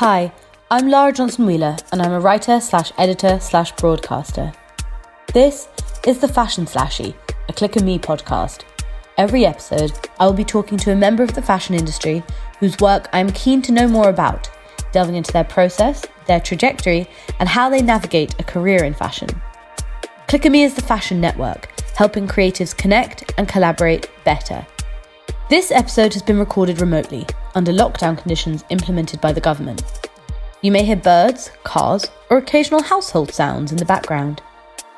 Hi, I'm Lara Johnson Wheeler, and I'm a writer slash editor slash broadcaster. This is the Fashion Slashie, a ClickerMe podcast. Every episode, I will be talking to a member of the fashion industry whose work I am keen to know more about, delving into their process, their trajectory, and how they navigate a career in fashion. ClickerMe is the fashion network, helping creatives connect and collaborate better. This episode has been recorded remotely, under lockdown conditions implemented by the government. You may hear birds, cars, or occasional household sounds in the background.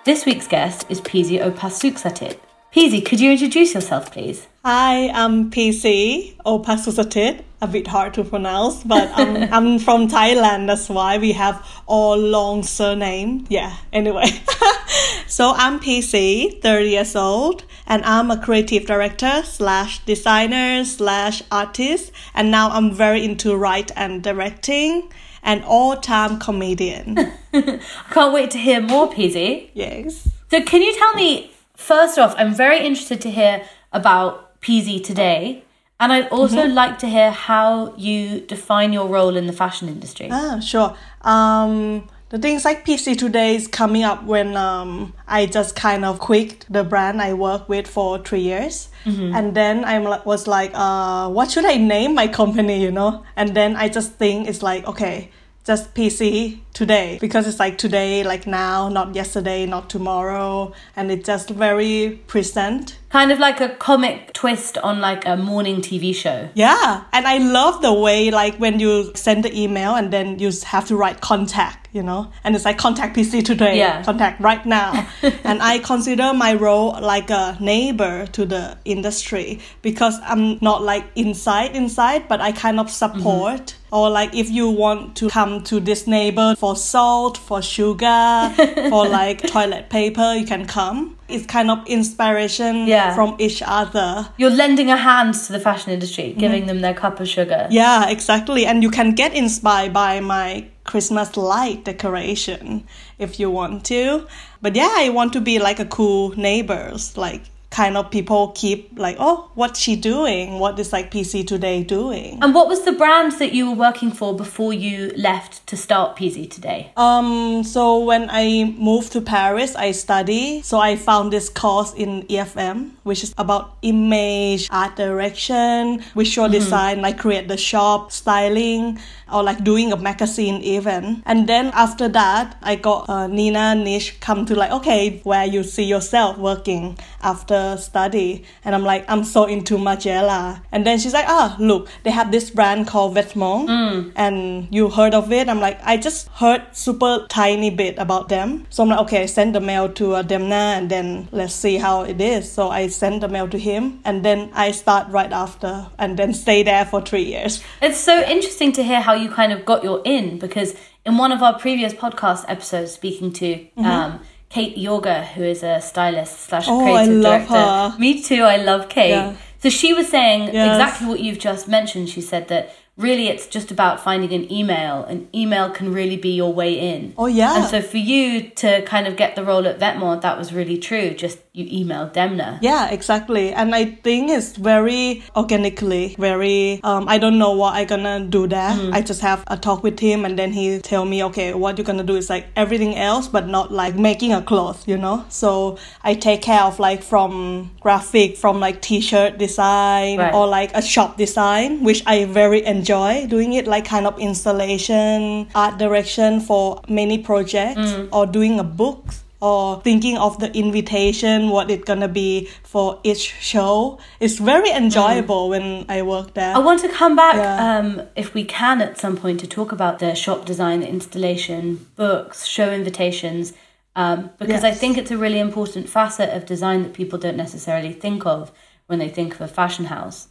This week's guest is PZ Opassuksatit. PZ, could you introduce yourself, please? Hi, I'm PZ Opassuksatit. A bit hard to pronounce, but I'm, I'm from Thailand. That's why we have all long surname. Yeah. Anyway, so I'm PZ, 30 years old, and I'm a creative director slash designer slash artist, and now I'm very into write and directing, and all-time comedian. I can't wait to hear more, PZ. yes. So, can you tell me, first off, I'm very interested to hear about PZ Today, and I'd also like to hear how you define your role in the fashion industry. Ah, sure. Um, the things like PZ Today is coming up when um, I just kind of quit the brand I worked with for three years, and then I was like, uh, what should I name my company? You know, and then I just think it's like okay. Just PZ Today because it's like today, like now, not yesterday, not tomorrow, and it's just very present. Kind of like a comic twist on like a morning TV show. Yeah, and I love the way like when you send the email and then you have to write contact, you know, and it's like contact PZ Today, Yeah. contact right now, and I consider my role like a neighbor to the industry because I'm not like inside inside, but I kind of mm-hmm. support. Or like if you want to come to this neighbor for salt, for sugar, for like toilet paper, you can come. It's kind of inspiration Yeah. from each other. You're lending a hand to the fashion industry, mm-hmm. giving them their cup of sugar. Yeah, exactly. And you can get inspired by my Christmas light decoration if you want to. But yeah, I want to be like a cool neighbors, like kind of people keep like, oh, what's she doing? What is like PZ Today doing? And what was the brand that you were working for before you left to start PZ Today? Um, so when I moved to Paris, I study. So I found this course in IFM, which is about image, art direction, visual design, like create the shop, styling, or like doing a magazine even. And then after that, I got uh, Nina Nish come to like, okay, where you see yourself working after study. And I'm like, I'm so into Margiela. And then she's like, ah, look, they have this brand called Vetements. And you heard of it? I'm like, I just heard super tiny bit about them. So I'm like, okay, I send the mail to uh, Demna and then let's see how it is. So I send the mail to him and then I start right after and then stay there for three years. It's so interesting to hear how you kind of got your in because in one of our previous podcast episodes, speaking to Mm-hmm. um, Kate Yoga, who is a stylist slash Oh, I creative love director. her. Me too. I love Kate. Yeah. So she was saying Yes. exactly what you've just mentioned. She said that really it's just about finding an email. An email can really be your way in. Oh, yeah. And so for you to kind of get the role at Vetements, that was really true. Just you email Demna. Yeah, exactly. And I think it's very organically, very, um, I don't know what i gonna do there. I just have a talk with him and then he tell me, okay, what you're gonna do is like everything else, but not like making a cloth, you know? So I take care of like from graphic, from like t-shirt design Right. or like a shop design, which I very enjoy doing it, like kind of installation, art direction for many projects or doing a book or thinking of the invitation, what it's gonna be for each show. It's very enjoyable when I work there. I want to come back, Yeah. um, if we can, at some point to talk about the shop design, the installation, books, show invitations, um, because I think it's a really important facet of design that people don't necessarily think of when they think of a fashion house.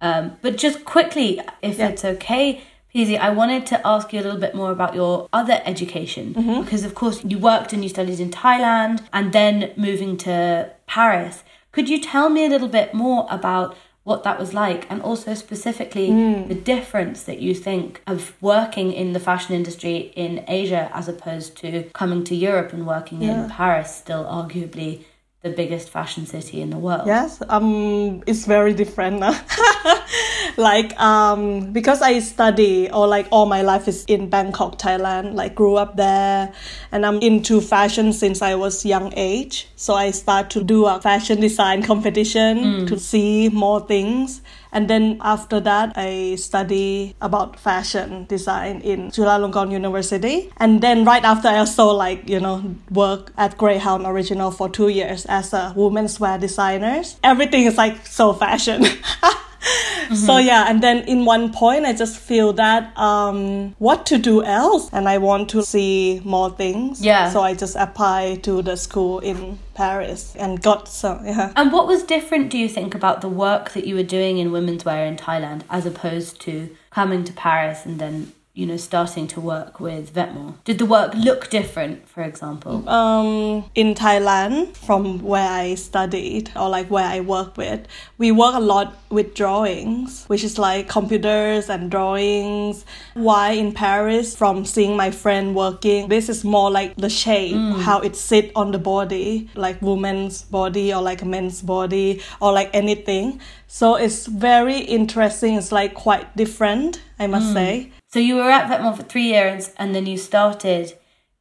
Um, but just quickly, if Yeah. it's okay, PZ, I wanted to ask you a little bit more about your other education Mm-hmm. because, of course, you worked and you studied in Thailand and then moving to Paris. Could you tell me a little bit more about what that was like and also specifically Mm. the difference that you think of working in the fashion industry in Asia as opposed to coming to Europe and working in Paris, still arguably the biggest fashion city in the world? Yes, um, it's very different. like um because I study or like all my life is in Bangkok, Thailand. Like grew up there, and I'm into fashion since I was young age. So I start to do a fashion design competition to see more things. And then after that, I study about fashion design in Chulalongkorn University. And then right after, I also like you know work at Greyhound Original for two years as a women's wear designer. Everything is like so fashion. So yeah, and then in one point, I just feel that um, what to do else, and I want to see more things. Yeah. So I just apply to the school in Paris and got some. Yeah. And what was different, do you think, about the work that you were doing in women's wear in Thailand as opposed to coming to Paris and then, you know, starting to work with Vetements? Did the work look different, for example? Um, in Thailand, from where I studied or like where I work with, we work a lot with drawings, which is like computers and drawings. Why in Paris, from seeing my friend working, this is more like the shape, how it sit on the body, like woman's body or like a men's body or like anything. So it's very interesting. It's like quite different, I must say. So you were at Vetements for three years and then you started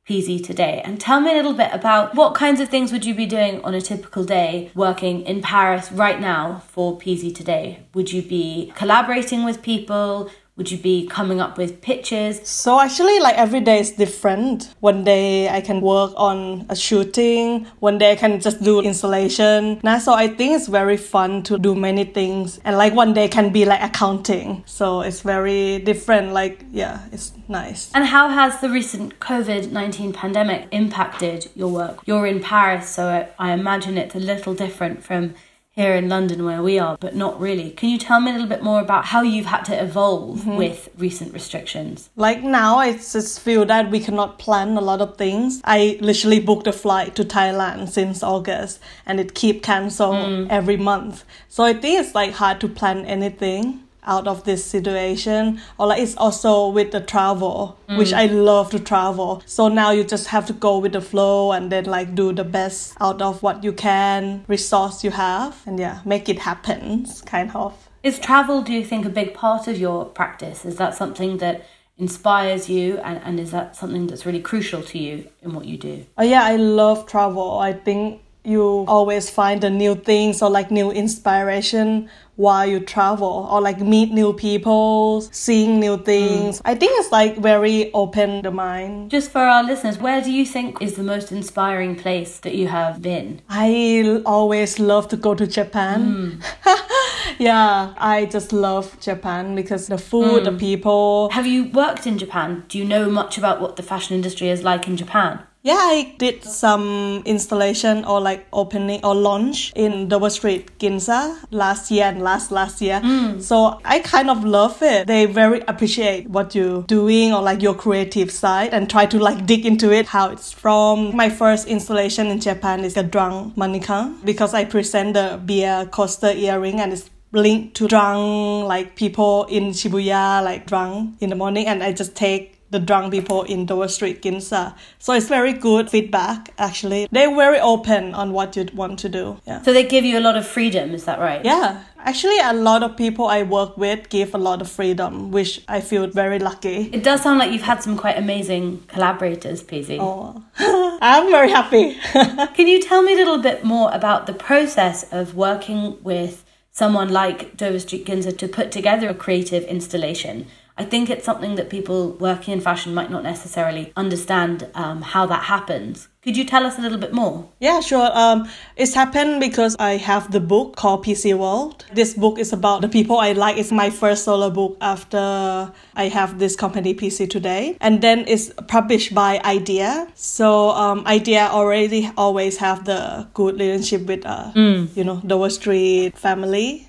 PZ Today. And tell me a little bit about what kinds of things would you be doing on a typical day working in Paris right now for PZ Today? Would you be collaborating with people? Would you be coming up with pitches? So actually, like every day is different. One day I can work on a shooting. One day I can just do installation. Now, so I think it's very fun to do many things. And like one day can be like accounting. So it's very different. Like yeah, it's nice. And how has the recent COVID 19 pandemic impacted your work? You're in Paris, so I imagine it's a little different from here in London where we are, but not really. Can you tell me a little bit more about how you've had to evolve mm-hmm. with recent restrictions? Like now, I just feel that we cannot plan a lot of things. I literally booked a flight to Thailand since August, and it keep cancelled mm. every month. So I think it's like hard to plan anything out of this situation. Or like it's also with the travel, which mm. I love to travel. So now you just have to go with the flow and then like do the best out of what you can, resource you have, and yeah, make it happen, kind of. Is travel, do you think, a big part of your practice? Is that something that inspires you, and, and is that something that's really crucial to you in what you do? Oh yeah, I love travel. I think you always find the new things or like new inspiration while you travel or like meet new people, seeing new mm. things. I think it's like very open the mind. Just for our listeners, where do you think is the most inspiring place that you have been? I always love to go to Japan. Mm. yeah, I just love Japan because the food, the mm. people. Have you worked in Japan? Do you know much about what the fashion industry is like in Japan? Yeah, I did some installation or like opening or launch in Dover Street, Ginza last year and last last year. Hmm. So I kind of love it. They very appreciate what you're doing or like your creative side and try to like dig into it, how it's from. My first installation in Japan is a drunk mannequin because I present the beer coaster earring and it's linked to drunk like people in Shibuya like drunk in the morning and I just take the drunk people in Dover Street, Ginza. So it's very good feedback actually. They're very open on what you want to do. Yeah. So they give you a lot of freedom, is that right? Yeah. Actually a lot of people I work with give a lot of freedom, which I feel very lucky. It does sound like you've had some quite amazing collaborators, PZ. Oh. I'm very happy. Can you tell me a little bit more about the process of working with someone like Dover Street Ginza to put together a creative installation? I think it's something that people working in fashion might not necessarily understand um, how that happens. Could you tell us a little bit more? Yeah, sure. Um, it's happened because I have the book called PZ World. This book is about the people I like. It's my first solo book after I have this company PZ Today, and then it's published by Idea. So um, Idea already always have the good relationship with uh, you know Dover Street family.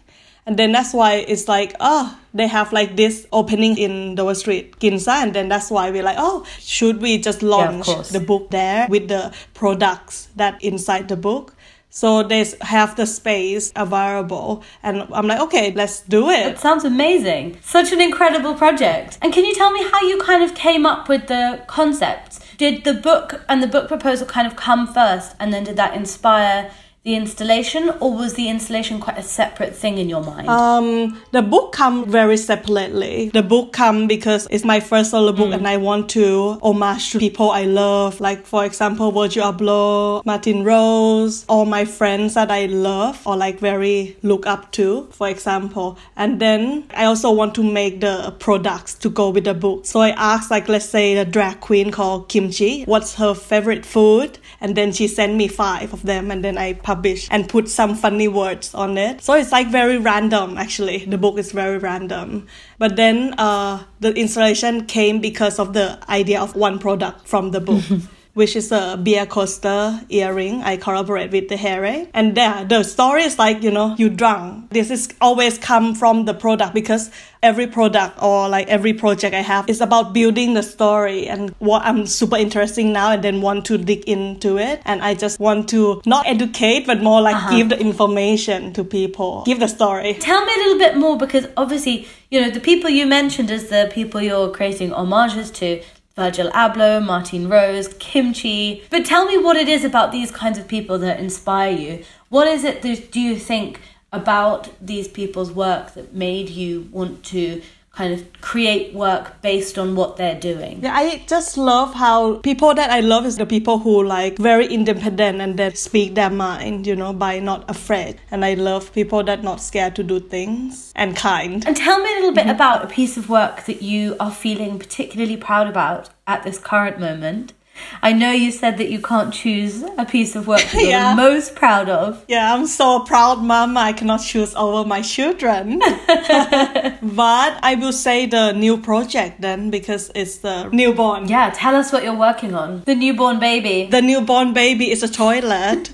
And then that's why it's like, oh, they have like this opening in Dover Street, Ginza. And then that's why we're like, oh, should we just launch course. the book there with the products that inside the book? So they have the space available. And I'm like, okay, let's do It it. sounds amazing. Such an incredible project. And can you tell me how you kind of came up with the concept? Did the book and the book proposal kind of come first, and then did that inspire the installation, or was the installation quite a separate thing in your mind? Um, the book come very separately. The book come because it's my first solo book, and I want to homage to people I love, like for example, Virgil Abloh, Martine Rose, all my friends that I love or like very look up to, for example. And then I also want to make the products to go with the book. So I asked, like, let's say the drag queen called Kim Chi, what's her favorite food? And then she sent me five of them, and then I published and put some funny words on it. So it's like very random, actually. The book is very random. But then uh, the installation came because of the idea of one product from the book. which is a beer coaster earring. I collaborate with the Here. And there, the story is like, you know, you drunk. This is always come from the product because every product or like every project I have is about building the story and what I'm super interesting now and then want to dig into it. And I just want to not educate, but more like Uh-huh. give the information to people, give the story. Tell me a little bit more because obviously, you know, the people you mentioned as the people you're creating homages to Virgil Abloh, Martine Rose, Kim Chi. But tell me what it is about these kinds of people that inspire you. What is it that do you think about these people's work that made you want to kind of create work based on what they're doing? Yeah, I just love how people that I love is the people who like very independent and that speak their mind, you know, by not afraid. And I love people that not scared to do things and kind. And tell me a little bit mm-hmm. about a piece of work that you are feeling particularly proud about at this current moment. I know you said that you can't choose a piece of work that you're most proud of. Yeah, I'm so proud, mama. I cannot choose over my children. but I will say the new project then because it's the newborn. Yeah, tell us what you're working on. The newborn baby. The newborn baby is a toilet.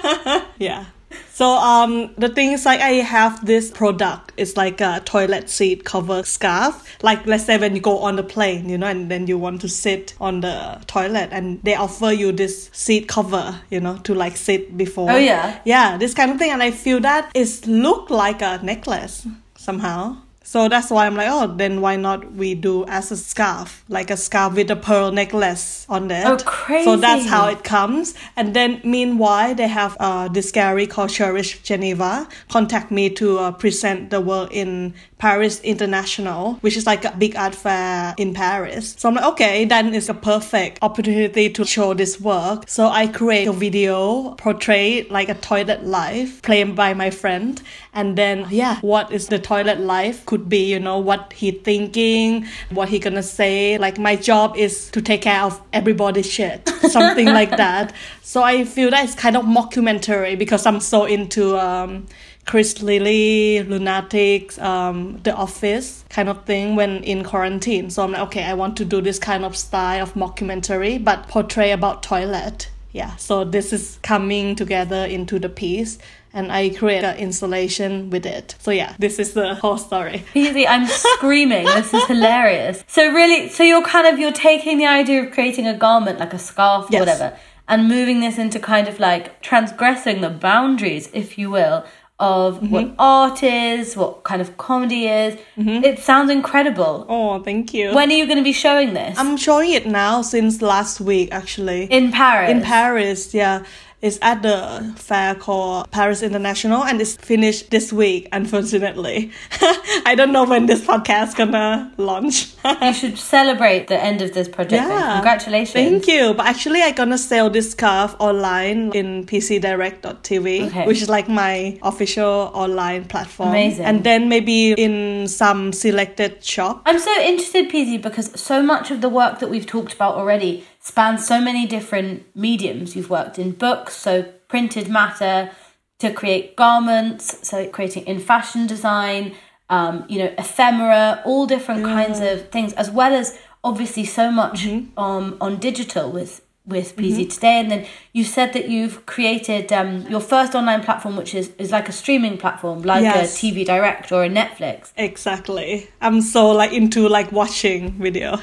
yeah. So um the thing is like I have this product. It's like a toilet seat cover scarf. Like let's say when you go on the plane, you know, and then you want to sit on the toilet and they offer you this seat cover, you know, to like sit before. Oh, yeah? Yeah, this kind of thing and I feel that is look like a necklace somehow. So that's why I'm like, oh, then why not we do as a scarf, like a scarf with a pearl necklace on it. Oh, crazy! So that's how it comes. And then meanwhile, they have uh, this gallery called Cherish Geneva contact me to uh, present the work in Paris Internationale, which is like a big art fair in Paris. So I'm like, okay, then it's a perfect opportunity to show this work. So I create a video portray like a toilet life played by my friend. And then, yeah, what is the toilet life could be, you know, what he thinking, what he gonna say. Like my job is to take care of everybody's shit, something like that. So I feel that it's kind of mockumentary because I'm so into um, Chris Lilley, Lunatics, um, The Office kind of thing when in quarantine. So I'm like, okay, I want to do this kind of style of mockumentary, but portray about toilet. Yeah, so this is coming together into the piece and I create an installation with it. So yeah, this is the whole story. Easy, I'm screaming. This is hilarious. So really, so you're kind of you're taking the idea of creating a garment like a scarf or Yes. whatever, and moving this into kind of like transgressing the boundaries, if you will, of Mm-hmm. what art is, what kind of comedy is. It sounds incredible. Oh, thank you. When are you going to be showing this? I'm showing it now since last week actually. in Paris. in Paris, yeah. It's at the fair called Paris Internationale and it's finished this week, unfortunately. I don't know when this podcast gonna launch. You should celebrate the end of this project. then. Yeah. Congratulations. Thank you. But actually, i gonna sell this scarf online in pzdirect.tv, Okay. which is like my official online platform. Amazing. And then maybe in some selected shop. I'm so interested, PZ, because so much of the work that we've talked about already spans so many different mediums. You've worked in books, so printed matter, to create garments, so creating in fashion design, um, you know, ephemera, all different kinds of things, as well as obviously so much um, on digital with with PZ today. And then you said that you've created um, your first online platform, which is, is like a streaming platform, like Yes. a TV Direct or a Netflix. Exactly. I'm so like into like watching video.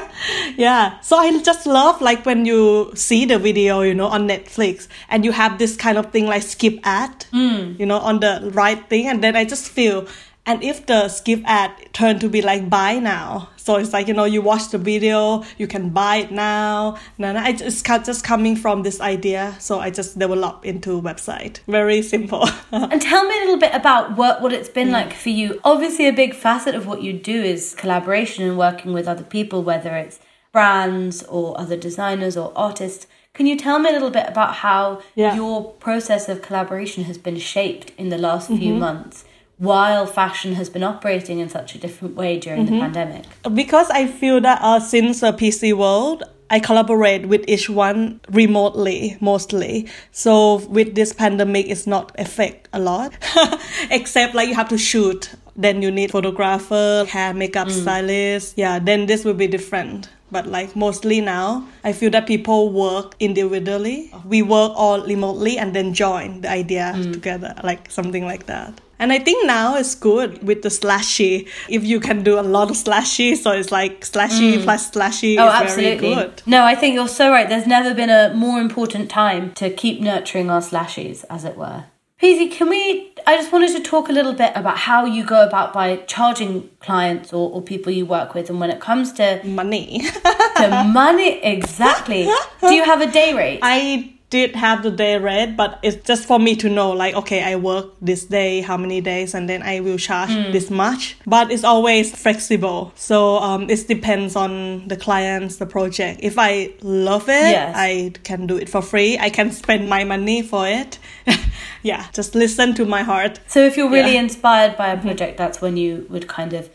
yeah. So I just love like when you see the video, you know, on Netflix and you have this kind of thing like skip ad, you know, on the right thing. And then I just feel And if the skip ad turned to be like buy now, so it's like you know you watch the video, you can buy it now. And I just just coming from this idea, so I just develop into website. Very simple. and tell me a little bit about what what it's been mm. like for you. Obviously, a big facet of what you do is collaboration and working with other people, whether it's brands or other designers or artists. Can you tell me a little bit about how yeah. your process of collaboration has been shaped in the last few mm-hmm. months? While fashion has been operating in such a different way during mm-hmm. the pandemic? Because I feel that uh, since the PZ World, I collaborate with each one remotely mostly. So with this pandemic, it's not affect a lot, except like you have to shoot. Then you need photographer, hair, makeup mm. stylist. Yeah, then this will be different. But like mostly now, I feel that people work individually. We work all remotely and then join the idea mm. together, like something like that. And I think now it's good with the slashy. If you can do a lot of slashy, so it's like slashy mm. plus slashy oh, is absolutely. very good. No, I think you're so right. There's never been a more important time to keep nurturing our slashies, as it were. PZ, can we? I just wanted to talk a little bit about how you go about by charging clients or, or people you work with, and when it comes to money, to money, exactly. Do you have a day rate? I did have the day rate, but it's just for me to know, like, okay, I work this day, how many days, and then I will charge mm. this much. But it's always flexible. So um, it depends on the clients, the project. If I love it, yes. I can do it for free. I can spend my money for it. yeah, just listen to my heart. So if you're really yeah. inspired by a project, that's when you would kind of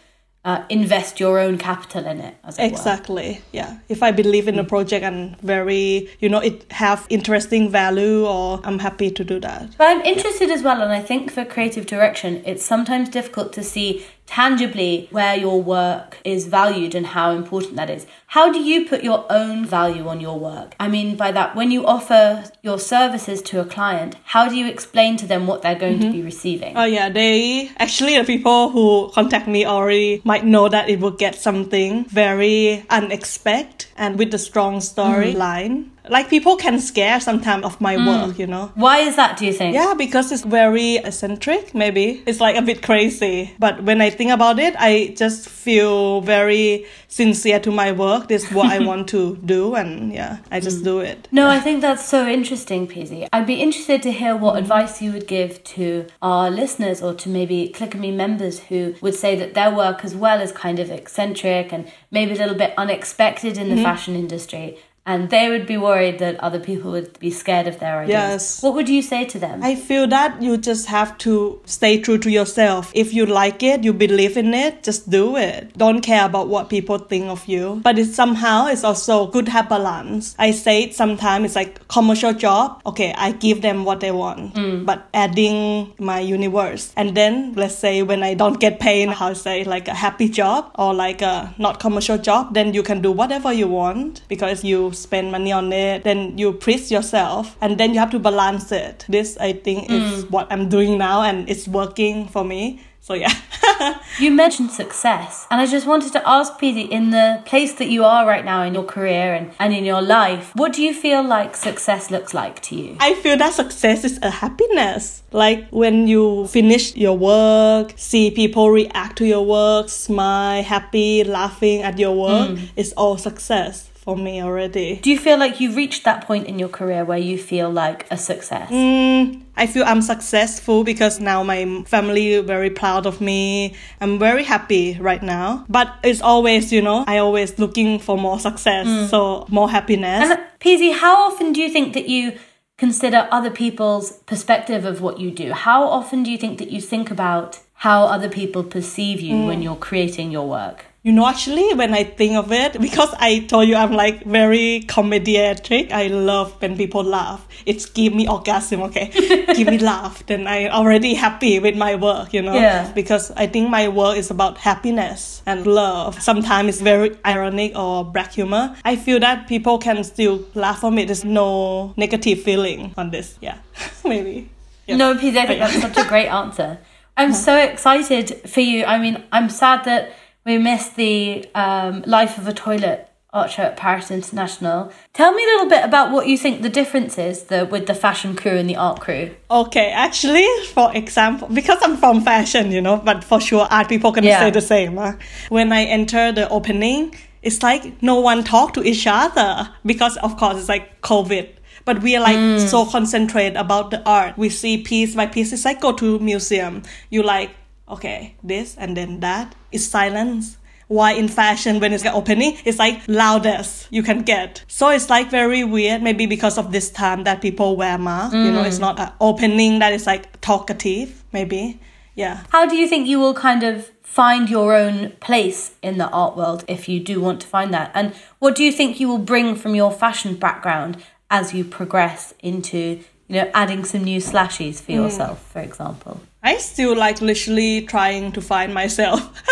uh, invest your own capital in it it exactly were. yeah if i believe in mm. a project and very you know it have interesting value or i'm happy to do that but i'm interested as well and i think for creative direction it's sometimes difficult to see tangibly where your work is valued and how important that is. How do you put your own value on your work? I mean, by that, when you offer your services to a client, how do you explain to them what they're going mm-hmm. to be receiving? Oh, yeah, they actually, the people who contact me already might know that it will get something very unexpected and with a strong storyline. Mm-hmm like people can scare sometimes of my mm. work you know why is that do you think yeah because it's very eccentric maybe it's like a bit crazy but when i think about it i just feel very sincere to my work this is what i want to do and yeah i just mm. do it no i think that's so interesting PZ. i'd be interested to hear what advice you would give to our listeners or to maybe ClickerMe members who would say that their work as well is kind of eccentric and maybe a little bit unexpected in the mm-hmm. fashion industry and they would be worried that other people would be scared of their ideas. Yes. What would you say to them? I feel that you just have to stay true to yourself. If you like it, you believe in it, just do it. Don't care about what people think of you. But it somehow it's also good to have balance. I say it sometimes it's like commercial job. Okay, I give them what they want, mm. but adding my universe. And then let's say when I don't get paid, how to say like a happy job or like a not commercial job, then you can do whatever you want because you spend money on it, then you praise yourself and then you have to balance it. This I think mm. is what I'm doing now and it's working for me. So yeah. you mentioned success, and I just wanted to ask PZ, in the place that you are right now in your career and, and in your life, what do you feel like success looks like to you? I feel that success is a happiness. Like when you finish your work, see people react to your work, smile, happy, laughing at your work, mm. it's all success for me already. Do you feel like you've reached that point in your career where you feel like a success? Mm, I feel I'm successful because now my family very proud of me. I'm very happy right now. But it's always, you know, I always looking for more success, mm. so more happiness. And PZ, how often do you think that you consider other people's perspective of what you do? How often do you think that you think about how other people perceive you mm. when you're creating your work? You know, actually, when I think of it, because I told you I'm like very comediatric, I love when people laugh. It's give me orgasm, okay? give me laugh. Then I already happy with my work, you know? Yeah. Because I think my work is about happiness and love. Sometimes it's very ironic or black humor. I feel that people can still laugh from it. There's no negative feeling on this. Yeah, maybe. Yeah. No, PZ, I think that's such a great answer. I'm uh-huh. so excited for you. I mean, I'm sad that we missed the um, life of a toilet Archer at Paris Internationale. Tell me a little bit about what you think the difference is the, with the fashion crew and the art crew. Okay, actually, for example, because I'm from fashion, you know, but for sure art people can Yeah. say the same. Huh? When I enter the opening, it's like no one talk to each other because of course it's like COVID. But we are like so concentrated about the art. We see piece by piece. It's like go to museum. You like okay this and then that is silence. Why in fashion when it's opening, it's like loudest you can get. So it's like very weird. Maybe because of this time that people wear mask. You know, it's mm. not an opening that is like talkative. Maybe, yeah. How do you think you will kind of find your own place in the art world if you do want to find that? And what do you think you will bring from your fashion background as you progress into, you know, adding some new slashies for mm. yourself, for example? I still like literally trying to find myself.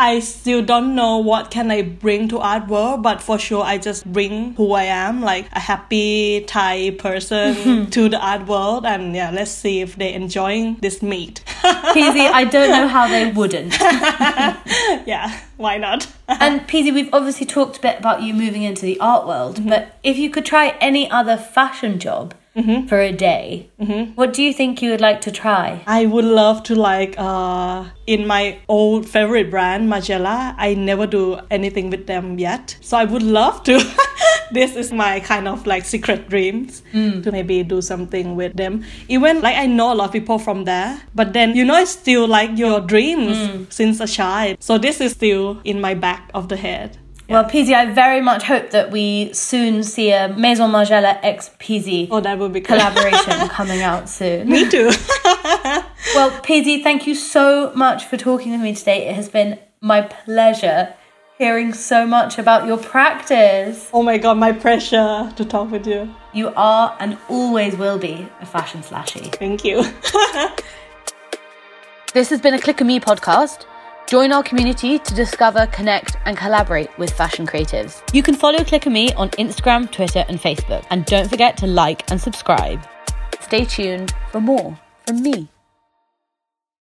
I still don't know what can I bring to art world, but for sure I just bring who I am, like a happy Thai person to the art world, and yeah, let's see if they're enjoying this meet. PZ, I don't know how they wouldn't. yeah, why not? And PZ, we've obviously talked a bit about you moving into the art world, mm-hmm. but if you could try any other fashion job Mm-hmm. for a day, mm-hmm. what do you think you would like to try? I would love to like uh in my old favorite brand Margiela. I never do anything with them yet, so I would love to. this is my kind of like secret dreams mm. to maybe do something with them. Even like I know a lot of people from there, but then you know it's still like your dreams mm. since a child. So this is still in my back of the head. Well, PZ, I very much hope that we soon see a Maison Margiela x PZ Oh, that would be collaboration coming out soon. Me too. Well, PZ, thank you so much for talking with me today. It has been my pleasure hearing so much about your practice. oh my god, my pressure to talk with you. You are and always will be a fashion slashy. Thank you. This has been a ClickerMe podcast. Join our community to discover, connect, and collaborate with fashion creatives. You can follow ClickerMe on Instagram, Twitter, and Facebook. And don't forget to like and subscribe. Stay tuned for more from me.